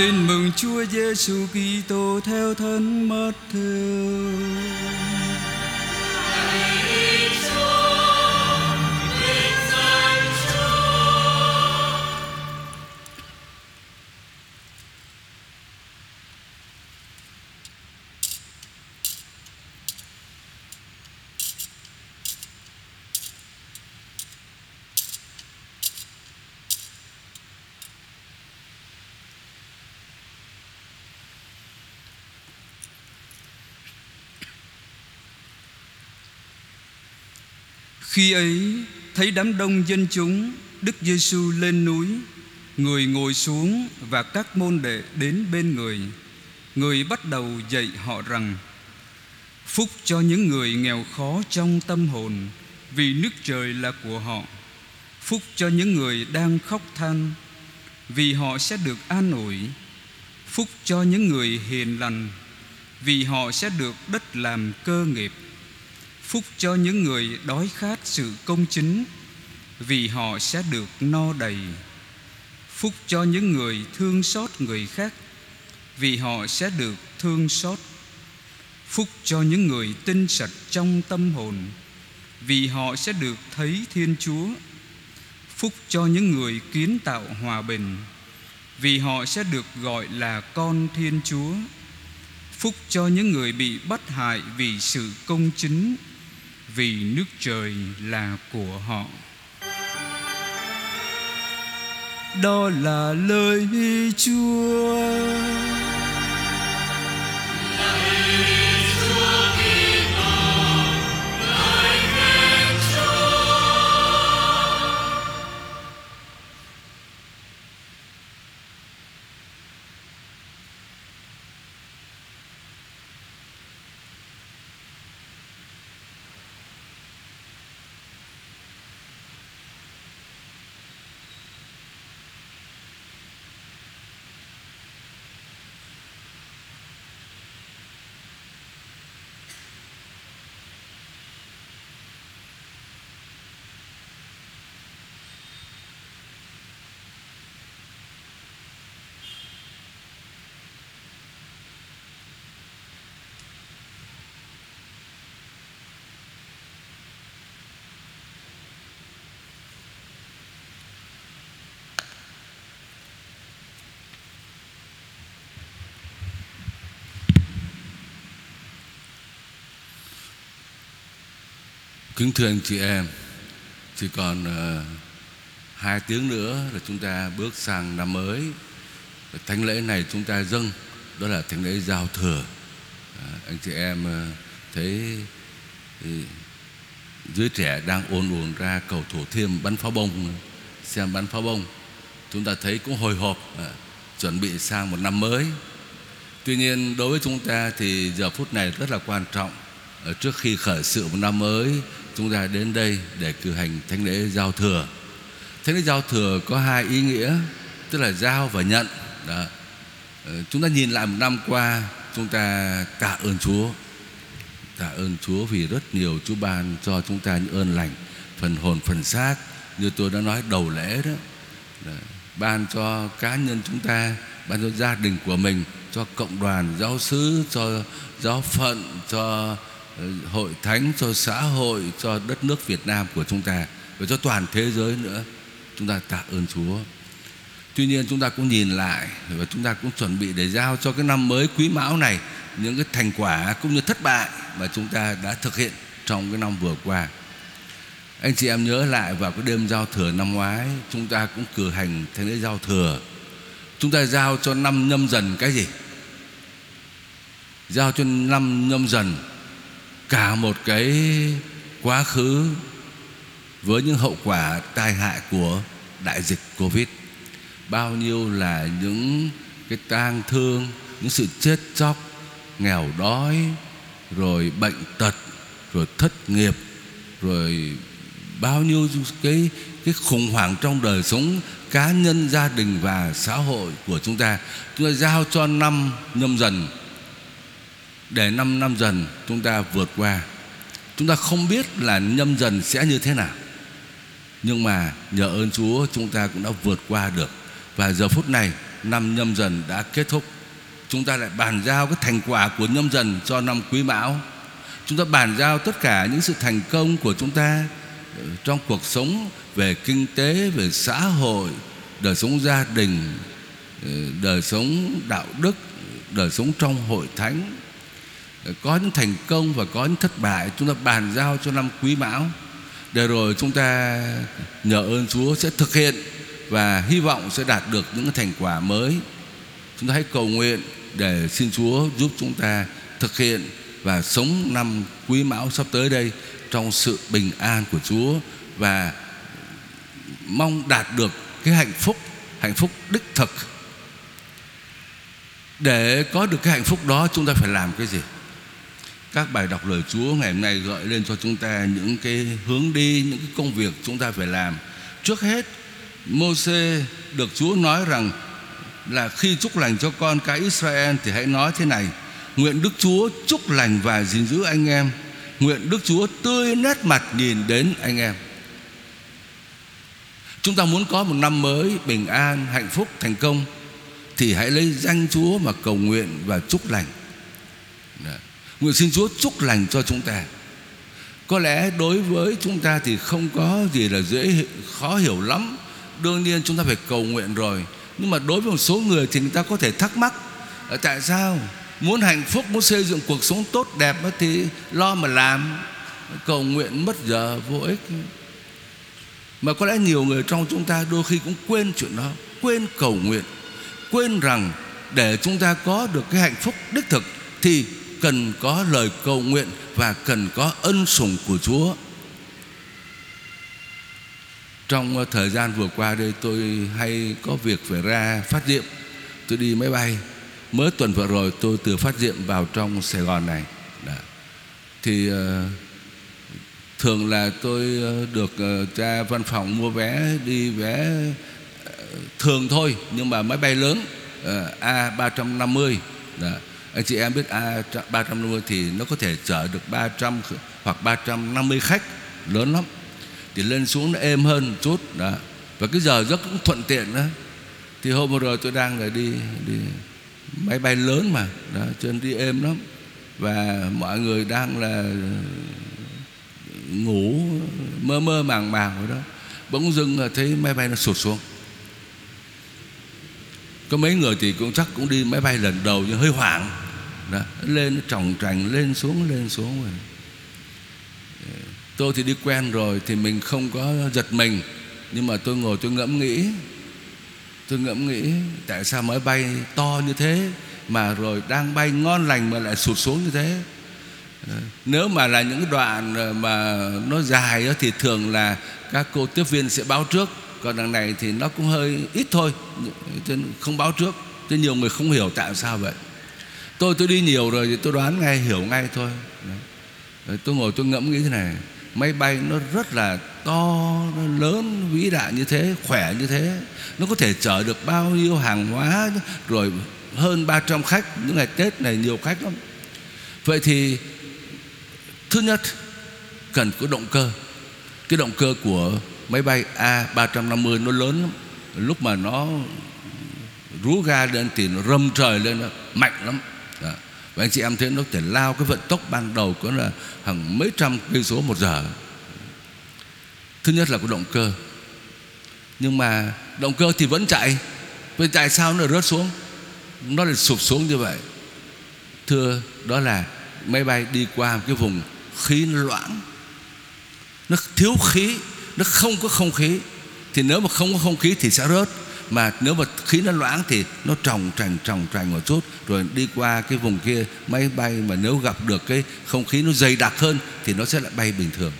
Tin mừng Chúa Giêsu Kitô theo thân Matthew. Khi ấy, thấy đám đông dân chúng, Đức Giêsu lên núi, Người ngồi xuống và các môn đệ đến bên người. Người bắt đầu dạy họ rằng, Phúc cho những người nghèo khó trong tâm hồn, Vì nước trời là của họ. Phúc cho những người đang khóc than, Vì họ sẽ được an ủi. Phúc cho những người hiền lành, Vì họ sẽ được đất làm cơ nghiệp. Phúc cho những người đói khát sự công chính, Vì họ sẽ được no đầy. Phúc cho những người thương xót người khác, Vì họ sẽ được thương xót. Phúc cho những người tinh sạch trong tâm hồn, Vì họ sẽ được thấy Thiên Chúa. Phúc cho những người kiến tạo hòa bình, Vì họ sẽ được gọi là con Thiên Chúa. Phúc cho những người bị bắt hại vì sự công chính vì nước trời là của họ. Đó là lời chúa. Kính thưa anh chị em Chỉ còn uh, hai tiếng nữa là chúng ta bước sang năm mới. Thánh lễ này chúng ta dâng Đó là thánh lễ giao thừa. À, Anh chị em uh, thấy thì, Dưới trẻ đang ồn ồn ra cầu thủ thiêm bắn pháo bông Xem bắn pháo bông. Chúng ta thấy cũng hồi hộp uh, Chuẩn bị sang một năm mới. Tuy nhiên đối với chúng ta thì giờ phút này rất là quan trọng. Trước khi khởi sự một năm mới chúng ta đến đây để cử hành thánh lễ giao thừa. Thánh lễ giao thừa có hai ý nghĩa tức là giao và nhận. Đó. Ờ, chúng ta nhìn lại một năm qua chúng ta tạ ơn Chúa. Tạ ơn Chúa vì rất nhiều Chúa ban cho chúng ta những ơn lành phần hồn phần xác. Như tôi đã nói đầu lễ đó, đó. ban cho cá nhân chúng ta ban cho gia đình của mình cho cộng đoàn giáo sứ, cho giáo phận cho hội thánh cho xã hội, cho đất nước Việt Nam của chúng ta và cho toàn thế giới nữa. Chúng ta tạ ơn Chúa. Tuy nhiên chúng ta cũng nhìn lại và chúng ta cũng chuẩn bị để giao cho cái năm mới quý mão này những cái thành quả cũng như thất bại mà chúng ta đã thực hiện trong cái năm vừa qua. Anh chị em nhớ lại vào cái đêm giao thừa năm ngoái, chúng ta cũng cử hành thánh lễ giao thừa. Chúng ta giao cho năm nhâm dần cái gì? Giao cho năm nhâm dần cả một cái quá khứ với những hậu quả tai hại của đại dịch Covid. Bao nhiêu là những cái tang thương, những sự chết chóc, nghèo đói, rồi bệnh tật, rồi thất nghiệp, rồi bao nhiêu cái cái khủng hoảng trong đời sống cá nhân, gia đình và xã hội của chúng ta. Chúng ta giao cho năm nhâm dần để năm năm dần chúng ta vượt qua. Chúng ta không biết là nhâm dần sẽ như thế nào. Nhưng mà nhờ ơn Chúa, chúng ta cũng đã vượt qua được. Và giờ phút này, năm nhâm dần đã kết thúc. Chúng ta lại bàn giao cái thành quả của nhâm dần cho năm quý mão. Chúng ta bàn giao tất cả những sự thành công của chúng ta ờ, trong cuộc sống, về kinh tế, về xã hội, đời sống gia đình ờ, đời sống đạo đức, đời sống trong hội thánh có những thành công và có những thất bại, chúng ta bàn giao cho năm quý mão. Để rồi chúng ta nhờ ơn Chúa sẽ thực hiện và hy vọng sẽ đạt được những thành quả mới. Chúng ta hãy cầu nguyện để xin Chúa giúp chúng ta thực hiện và sống năm quý mão sắp tới đây trong sự bình an của Chúa và mong đạt được cái hạnh phúc hạnh phúc đích thực. Để có được cái hạnh phúc đó, chúng ta phải làm cái gì? Các bài đọc lời Chúa ngày hôm nay gợi lên cho chúng ta những cái hướng đi, những cái công việc chúng ta phải làm. Trước hết Môse được Chúa nói rằng là khi chúc lành cho con cái Israel thì hãy nói thế này, nguyện Đức Chúa chúc lành và gìn giữ anh em. Nguyện Đức Chúa tươi nét mặt nhìn đến anh em. Chúng ta muốn có một năm mới bình an, hạnh phúc, thành công thì hãy lấy danh Chúa mà cầu nguyện và chúc lành. Đấy nguyện xin Chúa chúc lành cho chúng ta. Có lẽ đối với chúng ta thì không có gì là dễ khó hiểu lắm. Đương nhiên chúng ta phải cầu nguyện rồi. Nhưng mà đối với một số người thì người ta có thể thắc mắc ờ, tại sao muốn hạnh phúc, muốn xây dựng cuộc sống tốt đẹp thì lo mà làm? Cầu nguyện mất giờ vô ích. Mà có lẽ nhiều người trong chúng ta đôi khi cũng quên chuyện đó, quên cầu nguyện, quên rằng để chúng ta có được cái hạnh phúc đích thực thì cần có lời cầu nguyện và cần có ân sủng của Chúa. Trong ờ, thời gian vừa qua đây tôi hay có việc phải ra phát diệm. Tôi đi máy bay. Mới tuần vừa rồi tôi từ phát diệm vào trong Sài Gòn này. Đã. thì ờ, thường là tôi ờ, được uh, ra văn phòng mua vé đi vé thường thôi nhưng mà máy bay lớn A 350 Đã anh chị em biết à, A 350 thì nó có thể chở được 300 hoặc 350 khách, lớn lắm. Thì lên xuống nó êm hơn một chút, đó. Và cái giờ giấc cũng thuận tiện đó. Thì hôm vừa rồi tôi đang là đi đi máy bay lớn mà, đó, cho nên đi êm lắm. Và mọi người đang là, ngủ mơ mơ màng màng rồi đó. Bỗng dưng thấy máy bay nó sụt xuống có mấy người thì cũng chắc cũng đi máy bay lần đầu nhưng hơi hoảng. Đó, lên nó tròng trành lên xuống lên xuống rồi. Ờ, tôi thì đi quen rồi thì mình không có giật mình. Nhưng mà tôi ngồi tôi ngẫm nghĩ. Tôi ngẫm nghĩ tại sao máy bay to như thế mà rồi đang bay ngon lành mà lại sụt xuống như thế. Ờ, nếu mà là những đoạn ờ, mà nó dài đó thì thường là các cô tiếp viên sẽ báo trước còn đằng này thì nó cũng hơi ít thôi không báo trước. Cho nhiều người không hiểu tại sao vậy. Tôi tôi đi nhiều rồi thì tôi đoán ngay, hiểu ngay thôi. Tôi ngồi tôi ngẫm nghĩ thế này, máy bay nó rất là to, nó lớn, vĩ đại như thế, khỏe như thế. Nó có thể chở được bao nhiêu hàng hóa, rồi hơn 300 khách. Những ngày Tết này nhiều khách lắm. Vậy thì, thứ nhất, cần có động cơ. Cái động cơ của máy bay A350 nó lớn lắm. Lúc mà nó rú ga lên thì nó râm trời lên, nó mạnh lắm. Đó. Và anh chị em thấy nó có thể lao cái vận tốc ban đầu có là hàng mấy trăm cây số một giờ. Thứ nhất là có động cơ. Nhưng mà động cơ thì vẫn chạy. Vậy tại sao nó rớt xuống? Nó lại sụp xuống như vậy. Thưa, đó là máy bay đi qua một cái vùng khí nó loãng. Nó thiếu khí nó không có không khí. Thì nếu mà không có không khí thì sẽ rớt. Mà nếu mà khí nó loãng thì nó trồng trành trồng trành một chút. Rồi đi qua cái vùng kia, máy bay mà nếu gặp được cái không khí nó dày đặc hơn thì nó sẽ lại bay bình thường.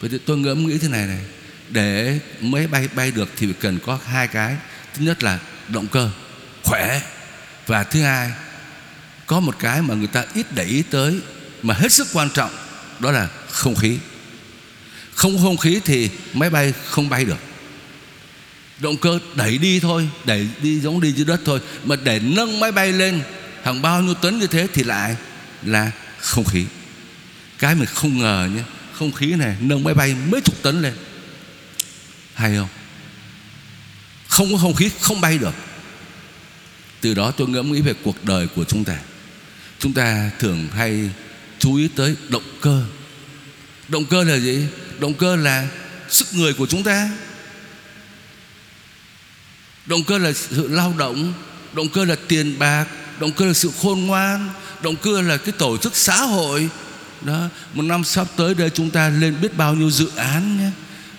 Vậy thì tôi ngẫm nghĩ thế này này. Để máy bay bay được thì cần có hai cái. Thứ nhất là động cơ, khỏe. Và thứ hai, có một cái mà người ta ít để ý tới mà hết sức quan trọng, đó là không khí không không khí thì máy bay không bay được. Động cơ đẩy đi thôi, đẩy đi giống đi dưới đất thôi. Mà để nâng máy bay lên hàng bao nhiêu tấn như thế thì lại là không khí. Cái mình không ngờ nhé, không khí này nâng máy bay mấy chục tấn lên. Hay không? Không có không khí, không bay được. Từ đó tôi ngẫm nghĩ về cuộc đời của chúng ta. Chúng ta thường hay chú ý tới động cơ. Động cơ là gì? Động cơ là sức người của chúng ta. Động cơ là sự lao động động cơ là tiền bạc, động cơ là sự khôn ngoan, động cơ là cái tổ chức xã hội. Đó, một năm sắp tới đây chúng ta lên biết bao nhiêu dự án nhé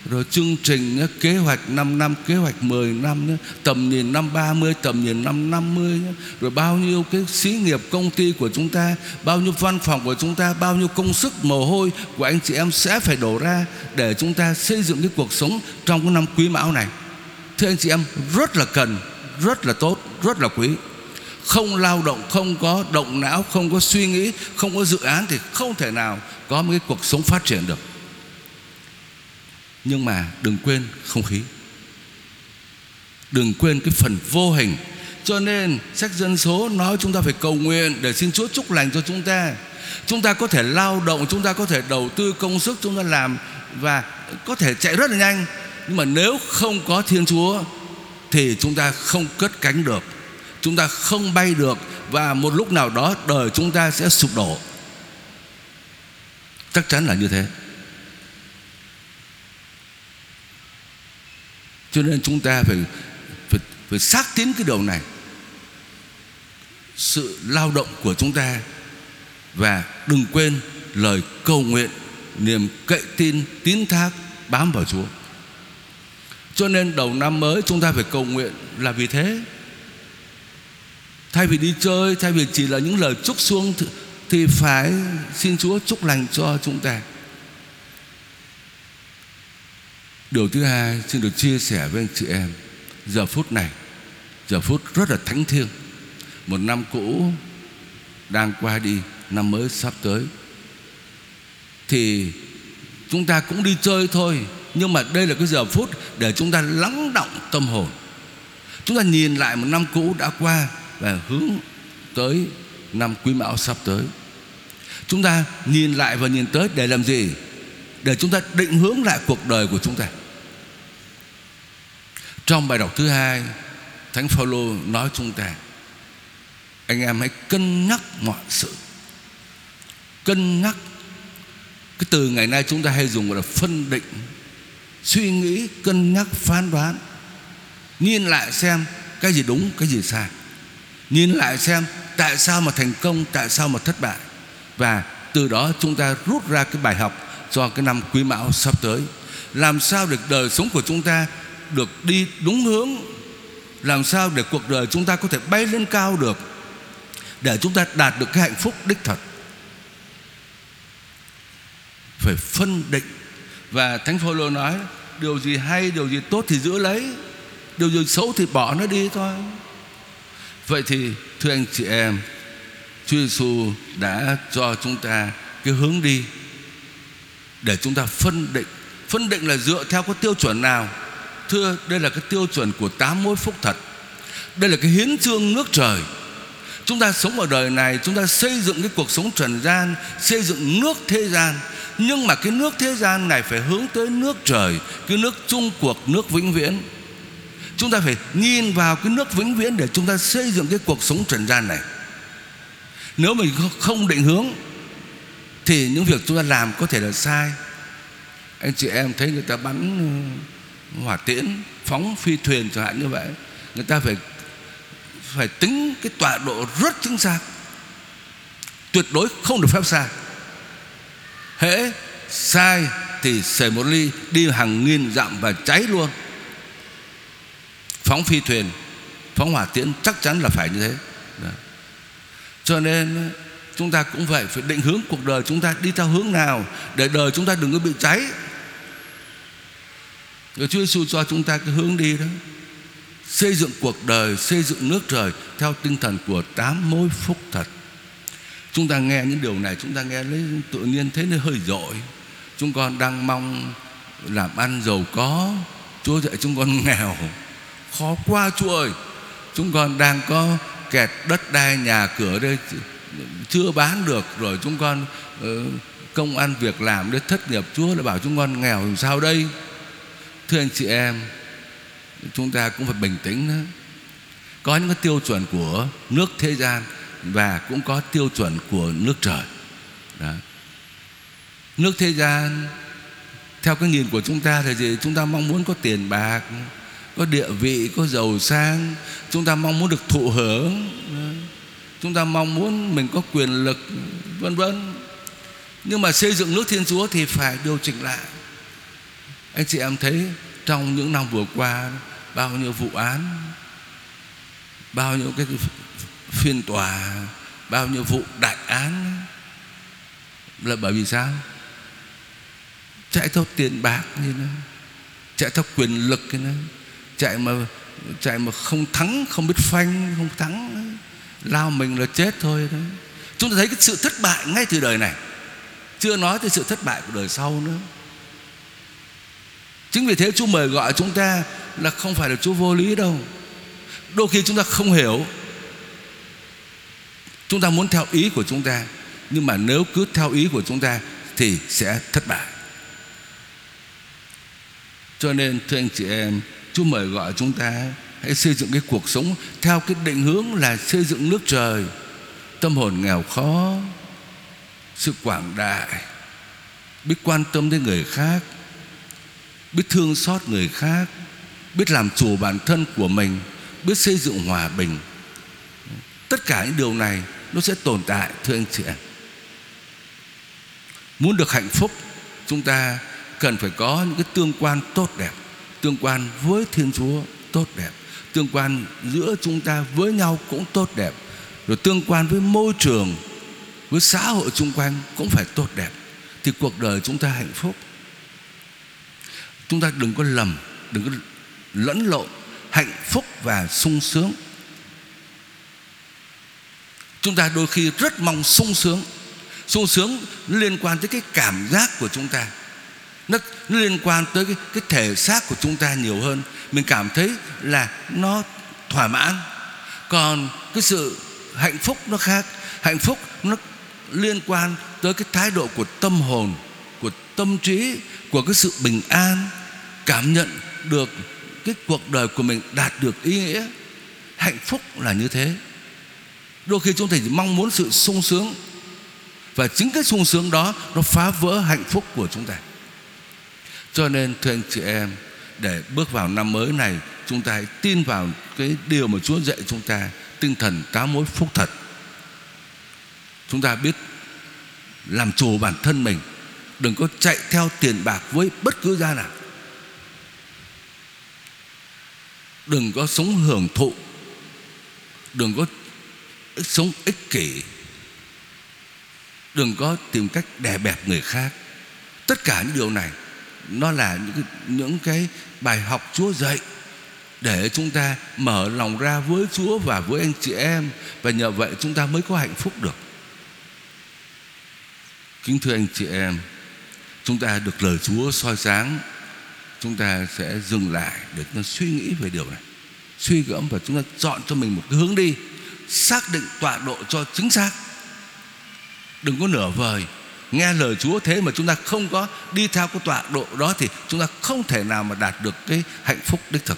rồi chương trình kế hoạch 5 năm, kế hoạch 10 năm tầm nhìn năm 30 tầm nhìn năm 50 rồi bao nhiêu cái xí nghiệp công ty của chúng ta, bao nhiêu văn phòng của chúng ta, bao nhiêu công sức, mồ hôi của anh chị em sẽ phải đổ ra để chúng ta xây dựng cái cuộc sống trong cái năm quý mão này. Thưa anh chị em, rất là cần, rất là tốt, rất là quý. Không lao động, không có động não, không có suy nghĩ, không có dự án thì không thể nào có một cái cuộc sống phát triển được nhưng mà đừng quên không khí. Đừng quên cái phần vô hình. Cho nên sách dân số nói chúng ta phải cầu nguyện để xin Chúa chúc lành cho chúng ta. Chúng ta có thể lao động, chúng ta có thể đầu tư công sức, chúng ta làm và có thể chạy rất là nhanh. Nhưng mà nếu không có Thiên Chúa thì chúng ta không cất cánh được. Chúng ta không bay được và một lúc nào đó đời chúng ta sẽ sụp đổ. Chắc chắn là như thế. Cho nên chúng ta phải phải, phải xác tín cái điều này. Sự lao động của chúng ta và đừng quên lời cầu nguyện niềm cậy tin tín thác bám vào Chúa. Cho nên đầu năm mới chúng ta phải cầu nguyện là vì thế. Thay vì đi chơi Thay vì chỉ là những lời chúc xuống Thì phải xin Chúa chúc lành cho chúng ta. Điều thứ hai, xin được chia sẻ với anh chị em, Giờ phút này, Giờ phút rất là thánh thiêng. Một năm cũ Đang qua đi, Năm mới sắp tới. Thì Chúng ta cũng đi chơi thôi, Nhưng mà đây là cái giờ phút Để chúng ta lắng động tâm hồn. Chúng ta nhìn lại một năm cũ đã qua Và hướng tới Năm quý mão sắp tới. Chúng ta nhìn lại và nhìn tới để làm gì? Để chúng ta định hướng lại cuộc đời của chúng ta. Trong bài đọc thứ hai Thánh Phaolô nói chúng ta Anh em hãy cân nhắc mọi sự. Cân nhắc. Cái từ ngày nay chúng ta hay dùng gọi là phân định Suy nghĩ, cân nhắc, phán đoán. Nhìn lại xem Cái gì đúng, cái gì sai. Nhìn lại xem Tại sao mà thành công, tại sao mà thất bại. Và từ đó chúng ta rút ra cái bài học cho cái năm quý mão sắp tới. Làm sao để đời sống của chúng ta Được đi đúng hướng? Làm sao để cuộc đời chúng ta có thể bay lên cao được? Để chúng ta đạt được cái hạnh phúc đích thật. Phải phân định. Và Thánh Phaolô nói Điều gì hay, điều gì tốt thì giữ lấy. Điều gì xấu thì bỏ nó đi thôi. Vậy thì thưa anh chị em Chúa Giêsu đã cho chúng ta cái hướng đi để chúng ta phân định. Phân định là dựa theo cái tiêu chuẩn nào? Thưa, đây là cái tiêu chuẩn của tám mối phúc thật. Đây là cái hiến trương nước trời. Chúng ta sống ở đời này, chúng ta xây dựng cái cuộc sống trần gian, xây dựng nước thế gian. Nhưng mà cái nước thế gian này phải hướng tới nước trời, cái nước chung cuộc, nước vĩnh viễn. Chúng ta phải nhìn vào cái nước vĩnh viễn để chúng ta xây dựng cái cuộc sống trần gian này. Nếu mình không định hướng thì những việc chúng ta làm có thể là sai. Anh chị em thấy người ta bắn ờ, hỏa tiễn, phóng phi thuyền chẳng hạn như vậy, người ta phải phải tính cái tọa độ rất chính xác. Tuyệt đối không được phép sai. Hễ sai thì sởi một ly, đi hàng nghìn dặm và cháy luôn. Phóng phi thuyền, phóng hỏa tiễn chắc chắn là phải như thế. Đó. cho nên chúng ta cũng vậy, phải định hướng cuộc đời chúng ta đi theo hướng nào để đời chúng ta đừng có bị cháy. Rồi Chúa Giêsu cho chúng ta cái hướng đi đó. Xây dựng cuộc đời, xây dựng nước trời theo tinh thần của tám mối phúc thật. Chúng ta nghe những điều này, chúng ta nghe lấy tự nhiên thấy nó hơi dội. Chúng con đang mong làm ăn giàu có, Chúa dạy chúng con nghèo. Khó quá, Chúa ơi. Chúng con đang có kẹt đất đai nhà cửa đây chưa bán được rồi chúng con ờ, công ăn việc làm để thất nghiệp, Chúa lại bảo chúng con nghèo làm sao đây? Thưa anh chị em, chúng ta cũng phải bình tĩnh đó có những cái tiêu chuẩn của nước thế gian và cũng có tiêu chuẩn của nước trời. Đó. nước thế gian, theo cái nhìn của chúng ta thì gì? Chúng ta mong muốn có tiền bạc, có địa vị, có giàu sang, chúng ta mong muốn được thụ hưởng chúng ta mong muốn mình có quyền lực, vân vân. Nhưng mà xây dựng nước thiên chúa thì phải điều chỉnh lại. Anh chị em thấy trong những năm vừa qua, bao nhiêu vụ án, bao nhiêu cái phiên tòa, bao nhiêu vụ đại án, là bởi vì sao? Chạy theo tiền bạc như nó chạy theo quyền lực như nó chạy mà chạy mà không thắng, không biết phanh, không thắng lao mình là chết thôi đó chúng ta thấy cái sự thất bại ngay từ đời này. Chưa nói tới sự thất bại của đời sau nữa. Chính vì thế Chúa mời gọi chúng ta là không phải là Chúa vô lý đâu. Đôi khi chúng ta không hiểu. Chúng ta muốn theo ý của chúng ta. Nhưng mà nếu cứ theo ý của chúng ta thì sẽ thất bại. Cho nên, thưa anh chị em, Chúa mời gọi chúng ta hãy xây dựng cái cuộc sống theo cái định hướng là xây dựng nước trời. Tâm hồn nghèo khó, sự quảng đại, biết quan tâm đến người khác, biết thương xót người khác, biết làm chủ bản thân của mình, biết xây dựng hòa bình. Tất cả những điều này nó sẽ tồn tại, thưa anh chị em muốn được hạnh phúc, chúng ta cần phải có những cái tương quan tốt đẹp, tương quan với thiên chúa tốt đẹp tương quan giữa chúng ta với nhau cũng tốt đẹp. Rồi tương quan với môi trường, với xã hội xung quanh cũng phải tốt đẹp. Thì cuộc đời chúng ta hạnh phúc. Chúng ta đừng có lầm, đừng có lẫn lộn, hạnh phúc và sung sướng. Chúng ta đôi khi rất mong sung sướng. Sung sướng liên quan tới cái cảm giác của chúng ta nó, nó liên quan tới cái, cái thể xác của chúng ta nhiều hơn. Mình cảm thấy là nó thỏa mãn. Còn cái sự hạnh phúc nó khác. Hạnh phúc nó liên quan tới cái thái độ của tâm hồn của tâm trí của cái sự bình an cảm nhận được cái cuộc đời của mình đạt được ý nghĩa. Hạnh phúc là như thế. Đôi khi chúng ta chỉ mong muốn sự sung sướng và chính cái sung sướng đó nó phá vỡ hạnh phúc của chúng ta cho nên, thưa anh chị em, để bước vào năm mới này, chúng ta hãy tin vào cái điều mà Chúa dạy chúng ta, tinh thần tám mối phúc thật. Chúng ta biết làm chủ bản thân mình, đừng có chạy theo tiền bạc với bất cứ gia nào. Đừng có sống hưởng thụ, đừng có sống ích kỷ, đừng có tìm cách đè bẹp người khác. Tất cả những điều này nó là những những cái bài học Chúa dạy để chúng ta mở lòng ra với Chúa và với anh chị em và nhờ vậy chúng ta mới có hạnh phúc được. Kính thưa anh chị em, chúng ta được lời Chúa soi sáng, chúng ta sẽ dừng lại để chúng ta suy nghĩ về điều này, suy gẫm và chúng ta chọn cho mình một cái hướng đi, xác định tọa độ cho chính xác. Đừng có nửa vời nghe lời Chúa thế mà chúng ta không có đi theo cái tọa độ đó thì chúng ta không thể nào mà đạt được cái hạnh phúc đích thực.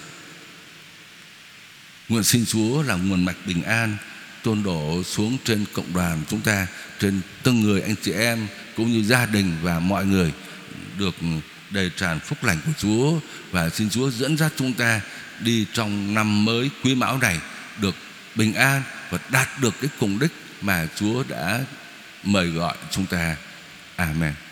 Nguyện xin Chúa là nguồn mạch bình an tôn đổ xuống trên cộng đoàn chúng ta, trên từng người anh chị em cũng như gia đình và mọi người được đầy tràn phúc lành của Chúa và xin Chúa dẫn dắt chúng ta đi trong năm mới quý mão này được bình an và đạt được cái cùng đích mà Chúa đã mời gọi chúng ta Amen